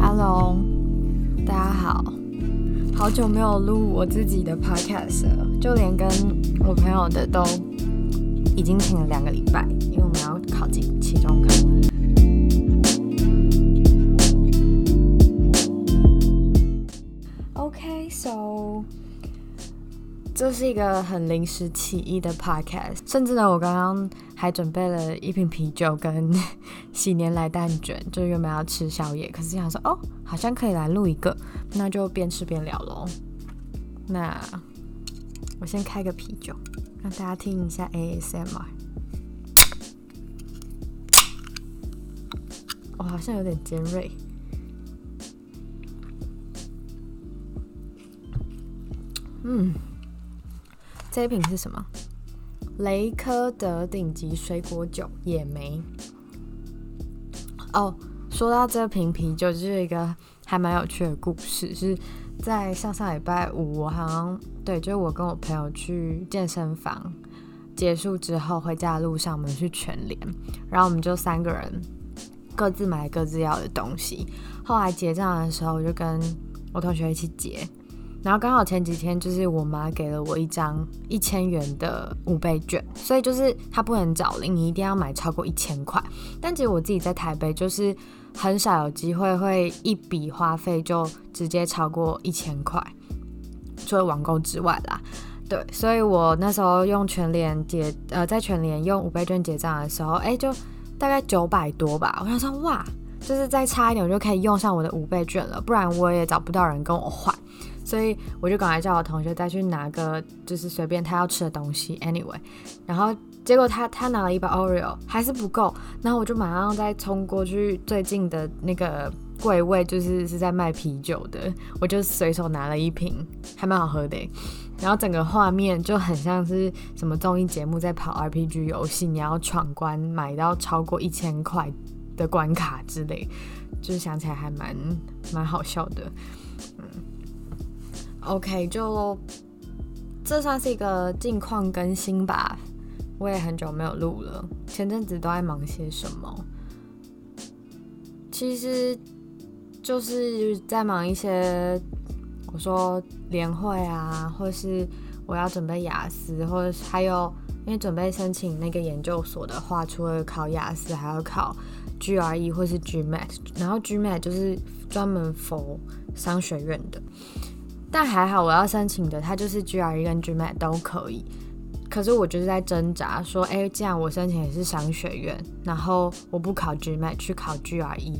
Hello，大家好，好久没有录我自己的 podcast 了，就连跟我朋友的都已经停了两个礼拜，因为我们要考进期中考。这是一个很临时起意的 podcast，甚至呢，我刚刚还准备了一瓶啤酒跟 喜年来蛋卷，就原本要吃宵夜，可是想说哦，好像可以来录一个，那就边吃边聊喽。那我先开个啤酒，让大家听一下 ASMR。我、好像有点尖锐。嗯。这一瓶是什么？雷科德顶级水果酒野莓。哦，说到这瓶啤酒，就是一个还蛮有趣的故事，是在上上礼拜五，我好像对，就是我跟我朋友去健身房结束之后回家的路上，我们去全联，然后我们就三个人各自买各自要的东西。后来结账的时候，我就跟我同学一起结。然后刚好前几天就是我妈给了我一张一千元的五倍券，所以就是它不能找零，你一定要买超过一千块。但其实我自己在台北就是很少有机会会一笔花费就直接超过一千块，除了网购之外啦。对，所以我那时候用全联结呃在全联用五倍券结账的时候，哎，就大概九百多吧。我想说哇，就是再差一点我就可以用上我的五倍券了，不然我也找不到人跟我换。所以我就赶快叫我同学再去拿个，就是随便他要吃的东西，anyway，然后结果他他拿了一包 Oreo 还是不够，然后我就马上再冲过去最近的那个柜位，就是是在卖啤酒的，我就随手拿了一瓶，还蛮好喝的，然后整个画面就很像是什么综艺节目在跑 RPG 游戏，你要闯关买到超过一千块的关卡之类，就是想起来还蛮蛮好笑的，OK，就这算是一个近况更新吧。我也很久没有录了，前阵子都在忙些什么？其实就是在忙一些，我说联会啊，或是我要准备雅思，或者还有因为准备申请那个研究所的话，除了考雅思，还要考 GRE 或是 GMAT，然后 GMAT 就是专门 for 商学院的。但还好，我要申请的它就是 GRE 跟 GMAT 都可以。可是我就是在挣扎，说，哎，既然我申请的是商学院，然后我不考 GMAT 去考 GRE，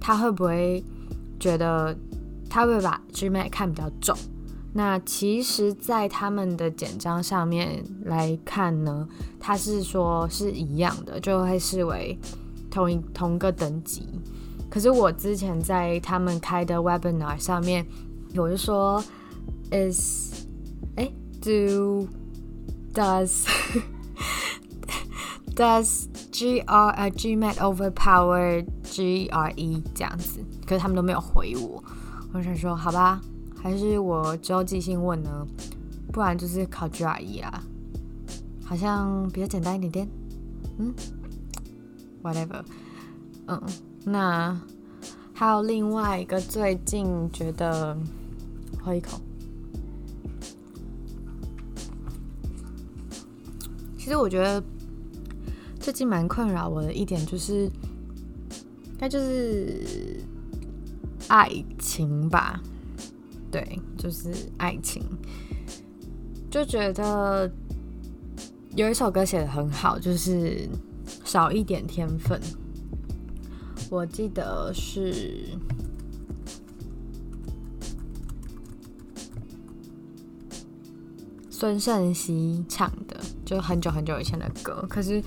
他会不会觉得他会把 GMAT 看比较重？那其实，在他们的简章上面来看呢，他是说是一样的，就会视为同一同个等级。可是我之前在他们开的 Webinar 上面。我就说，is 哎，do does does G R 呃 GMAT overpower GRE 这样子，可是他们都没有回我。我想说，好吧，还是我之后寄信问呢，不然就是考 GRE 啊，好像比较简单一点点。嗯，whatever，嗯，那还有另外一个最近觉得。喝一口。其实我觉得最近蛮困扰我的一点就是，那就是爱情吧。对，就是爱情。就觉得有一首歌写得很好，就是少一点天分。我记得是。孙盛希唱的，就很久很久以前的歌。可是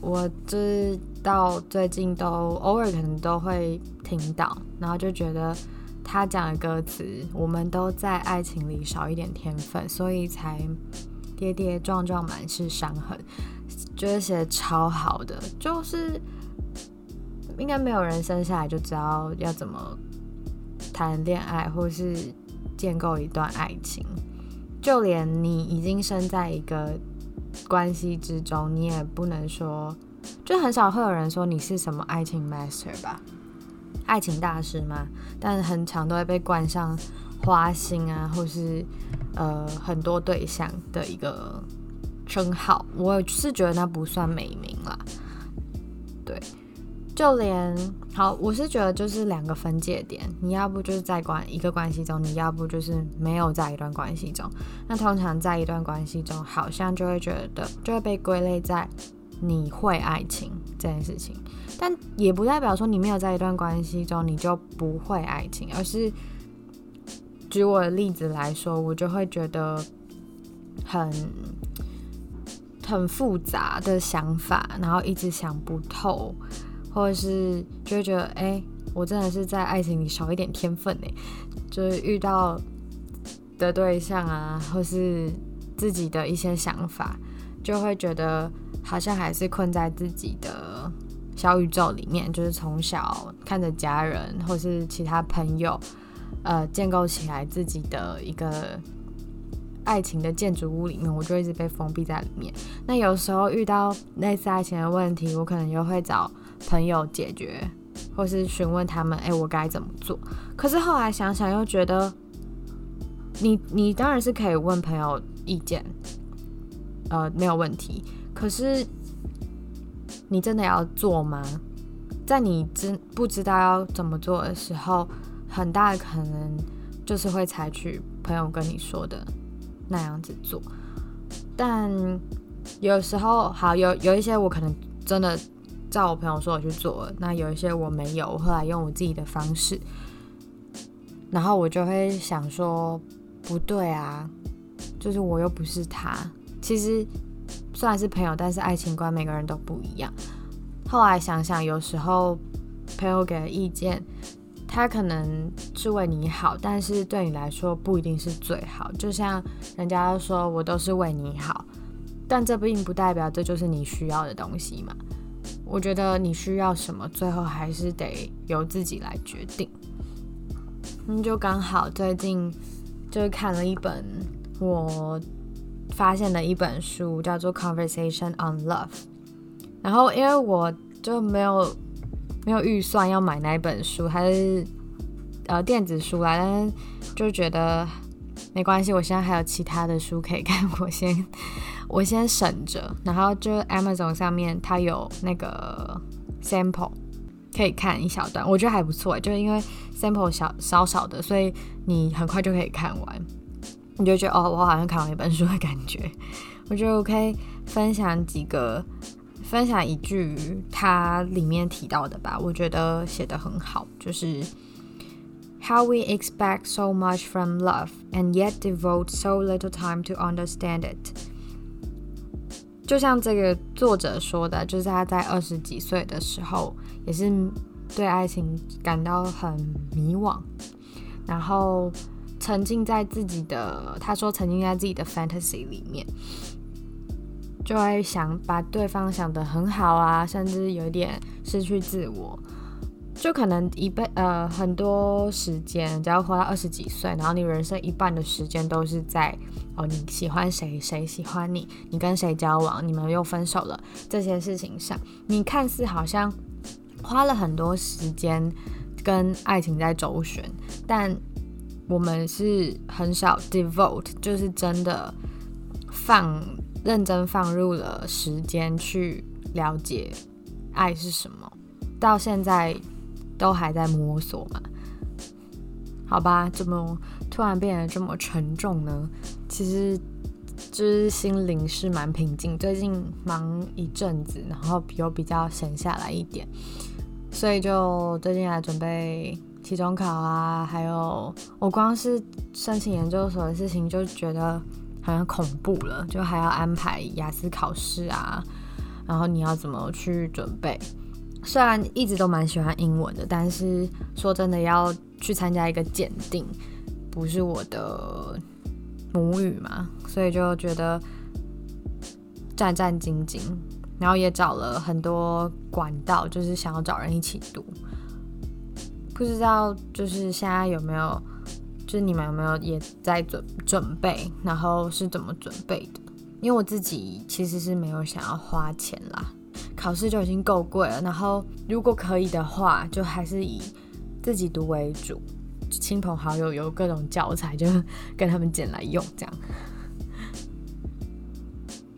我就是到最近都偶尔可能都会听到，然后就觉得他讲的歌词，我们都在爱情里少一点天分，所以才跌跌撞撞满是伤痕。觉得写的超好的，就是应该没有人生下来就知道要怎么谈恋爱，或是建构一段爱情。就连你已经身在一个关系之中，你也不能说就很少会有人说你是什么爱情 master 吧，爱情大师嘛，但很常都会被冠上花心啊，或是呃很多对象的一个称号。我是觉得那不算美名啦，对。就连好，我是觉得就是两个分界点，你要不就是在关一个关系中，你要不就是没有在一段关系中。那通常在一段关系中，好像就会觉得就会被归类在你会爱情这件事情，但也不代表说你没有在一段关系中你就不会爱情，而是举我的例子来说，我就会觉得很很复杂的想法，然后一直想不透。或者是就会觉得，哎、我真的是在爱情里少一点天分呢，就是遇到的对象啊，或是自己的一些想法，就会觉得好像还是困在自己的小宇宙里面，就是从小看着家人或是其他朋友，呃，建构起来自己的一个爱情的建筑物里面，我就一直被封闭在里面。那有时候遇到类似爱情的问题，我可能又会找。朋友解决，或是询问他们，哎、我该怎么做？可是后来想想，又觉得你你当然是可以问朋友意见，呃，没有问题。可是你真的要做吗？在你知不知道要怎么做的时候，很大的可能就是会采取朋友跟你说的那样子做。但有时候，好，有有一些我可能真的。照我朋友说我去做，那有一些我没有，我后来用我自己的方式，然后我就会想说，不对啊，就是我又不是他。其实虽然是朋友，但是爱情观每个人都不一样。后来想想，有时候朋友给的意见，他可能是为你好，但是对你来说不一定是最好。就像人家说我都是为你好，但这并不代表这就是你需要的东西嘛。我觉得你需要什么，最后还是得由自己来决定。嗯，就刚好最近就是看了一本我发现的一本书，叫做《Conversation on Love》。然后因为我就没有没有预算要买那本书，还是呃电子书来，但是就觉得没关系，我现在还有其他的书可以看，我先。我先省着，然后就 Amazon 上面它有那个 sample 可以看一小段，我觉得还不错，就因为 sample 小少少的，所以你很快就可以看完，你就觉得哦，我好像看完一本书的感觉。我觉得我可以分享几个，分享一句它里面提到的吧，我觉得写得很好，就是 How we expect so much from love and yet devote so little time to understand it。就像这个作者说的，就是他在二十几岁的时候，也是对爱情感到很迷惘，然后沉浸在自己的，他说沉浸在自己的 fantasy 里面，就会想把对方想得很好啊，甚至有点失去自我。就可能一辈呃很多时间，只要活到二十几岁，然后你人生一半的时间都是在哦你喜欢谁，谁喜欢你，你跟谁交往，你们又分手了这些事情上，你看似好像花了很多时间跟爱情在周旋，但我们是很少 devote，就是真的放认真放入了时间去了解爱是什么，到现在。都还在摸索嘛？好吧，怎么突然变得这么沉重呢？其实就是心灵是蛮平静，最近忙一阵子，然后又比较闲下来一点，所以就最近来准备期中考啊，还有我光是申请研究所的事情就觉得好像恐怖了，就还要安排雅思考试啊，然后你要怎么去准备？虽然一直都蛮喜欢英文的，但是说真的，要去参加一个检定，不是我的母语嘛，所以就觉得战战兢兢，然后也找了很多管道，就是想要找人一起读。不知道就是现在有没有，就是你们有没有也在准准备，然后是怎么准备的？因为我自己其实是没有想要花钱啦。考试就已经够贵了，然后如果可以的话，就还是以自己读为主，亲朋好友有各种教材就跟他们捡来用，这样。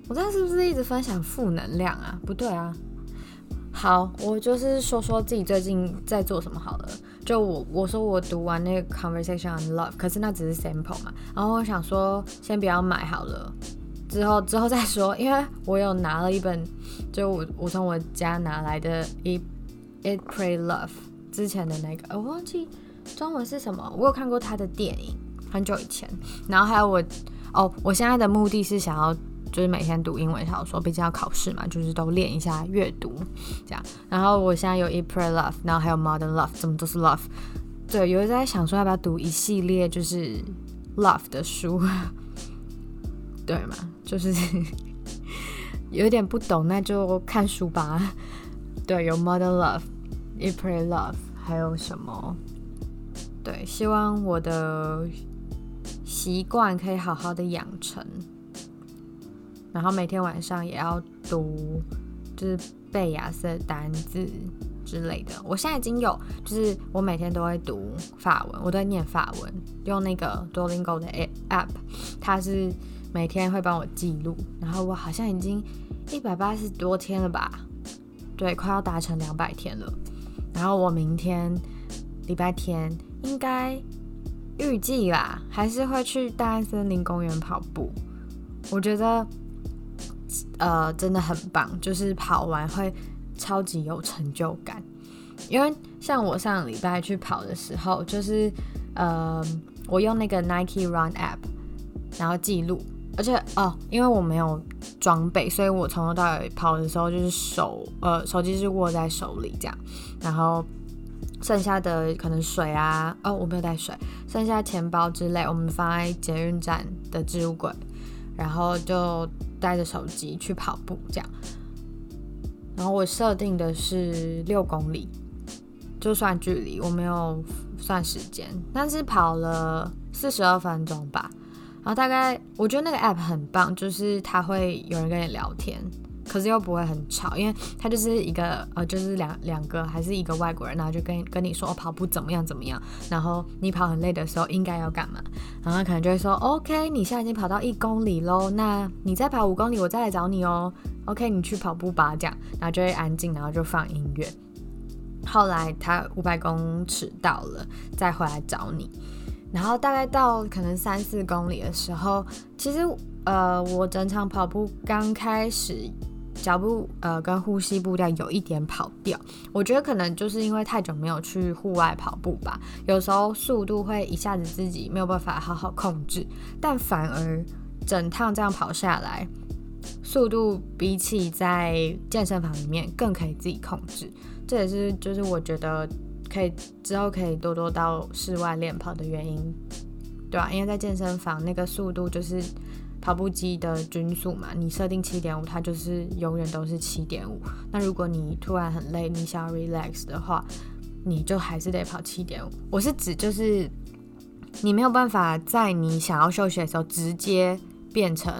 我这是不是一直分享负能量啊？不对啊。好，我就是说说自己最近在做什么好了。就我我说我读完那个 Conversation on Love，可是那只是 sample 嘛。然后我想说先不要买好了，之后之后再说。因为我有拿了一本，就我我从我家拿来的《Eat Pray Love》之前的那个，我忘记中文是什么。我有看过他的电影，很久以前。然后还有我哦，我现在的目的是想要。就是每天读英文小说，毕竟要考试嘛，就是都练一下阅读，这样。然后我现在有 Eat Pray Love，然后还有 Modern Love，怎么都是 Love。对，有在想说要不要读一系列就是 Love 的书，对嘛？就是 有点不懂，那就看书吧。对，有 Modern Love，Eat Pray Love，还有什么？对，希望我的习惯可以好好的养成。然后每天晚上也要读，就是背雅思的单字之类的。我现在已经有，就是我每天都会读法文，我都会念法文，用那个 Duolingo 的 app，它是每天会帮我记录。然后我好像已经一百八十多天了吧，对，快要达成两百天了。然后我明天礼拜天应该预计啦，还是会去大安森林公园跑步。我觉得。呃，真的很棒，就是跑完会超级有成就感。因为像我上礼拜去跑的时候，就是呃，我用那个 Nike Run App，然后记录，而且哦，因为我没有装备，所以我从头到尾跑的时候就是手呃手机是握在手里这样，然后剩下的可能水啊，哦，我没有带水，剩下钱包之类，我们放在捷运站的置物柜，然后就。带着手机去跑步，这样。然后我设定的是六公里，就算距离，我没有算时间，但是跑了四十二分钟吧。然后大概，我觉得那个 app 很棒，就是它会有人跟你聊天。可是又不会很吵，因为他就是一个呃，就是两两个还是一个外国人，然后就跟跟你说，哦，跑步怎么样怎么样，然后你跑很累的时候应该要干嘛，然后可能就会说，OK，你现在已经跑到一公里喽，那你再跑五公里，我再来找你哦，OK，你去跑步吧，这样，然后就会安静，然后就放音乐。后来他五百公尺到了，再回来找你，然后大概到可能三四公里的时候，其实呃，我整场跑步刚开始。脚步呃跟呼吸步调有一点跑调，我觉得可能就是因为太久没有去户外跑步吧，有时候速度会一下子自己没有办法好好控制，但反而整趟这样跑下来，速度比起在健身房里面更可以自己控制，这也是就是我觉得可以之后可以多多到室外练跑的原因，对吧？因为在健身房那个速度就是。跑步机的均速嘛，你设定七点五，它就是永远都是七点五。那如果你突然很累，你想要 relax 的话，你就还是得跑七点五。我是指就是你没有办法在你想要休息的时候直接变成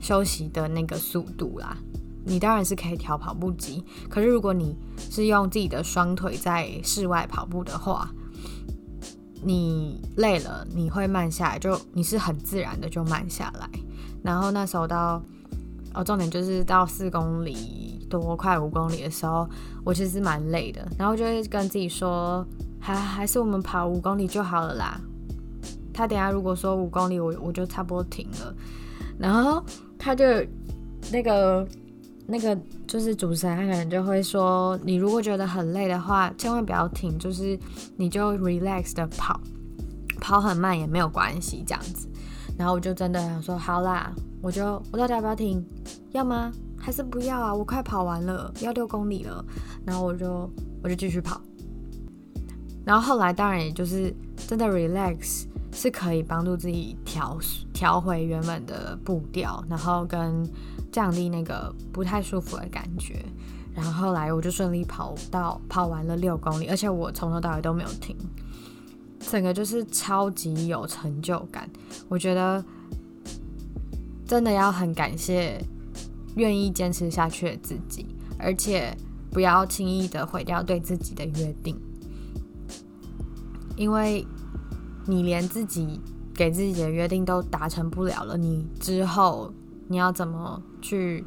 休息的那个速度啦。你当然是可以调跑步机，可是如果你是用自己的双腿在室外跑步的话，你累了你会慢下来，就你是很自然的就慢下来。然后那时候到，哦，重点就是到四公里多，快五公里的时候，我其实蛮累的。然后就会跟自己说，还还是我们跑五公里就好了啦。他等下如果说五公里，我我就差不多停了。然后他就那个那个就是主持人，他可能就会说，你如果觉得很累的话，千万不要停，就是你就 relax 的跑，跑很慢也没有关系，这样子。然后我就真的想说，好啦，我就我到底要不要停？要吗？还是不要啊？我快跑完了，要六公里了。然后我就我就继续跑。然后后来当然也就是真的 relax 是可以帮助自己调调回原本的步调，然后跟降低那个不太舒服的感觉。然后后来我就顺利跑到跑完了六公里，而且我从头到尾都没有停。整个就是超级有成就感，我觉得真的要很感谢愿意坚持下去的自己。而且不要轻易的毁掉对自己的约定，因为你连自己给自己的约定都达成不了了，你之后你要怎么去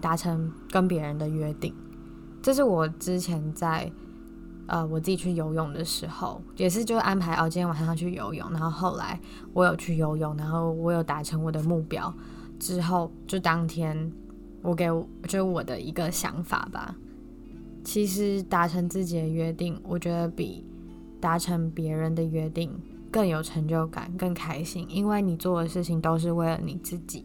达成跟别人的约定？这是我之前在呃我自己去游泳的时候，也是就安排哦，今天晚上要去游泳，然后后来我有去游泳，然后我有达成我的目标之后，就当天我给就是我的一个想法吧。其实达成自己的约定，我觉得比达成别人的约定更有成就感、更开心，因为你做的事情都是为了你自己，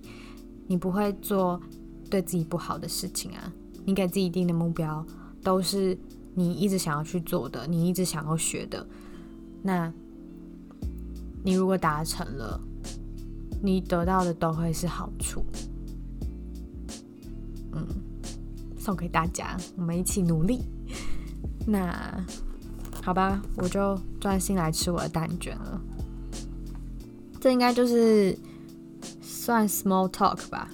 你不会做对自己不好的事情啊。你给自己定的目标都是你一直想要去做的，你一直想要学的。那，你如果达成了，你得到的都会是好处。嗯，送给大家，我们一起努力。那，好吧，我就专心来吃我的蛋卷了。这应该就是算 small talk 吧。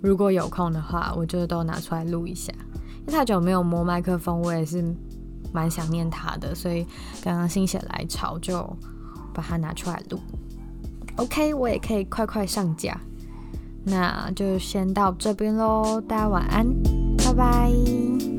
如果有空的话，我就都拿出来录一下。因为太久没有摸麦克风，我也是蛮想念它的，所以刚刚心血来潮就把它拿出来录。OK，我也可以快快上架。那就先到这边喽，大家晚安，拜拜。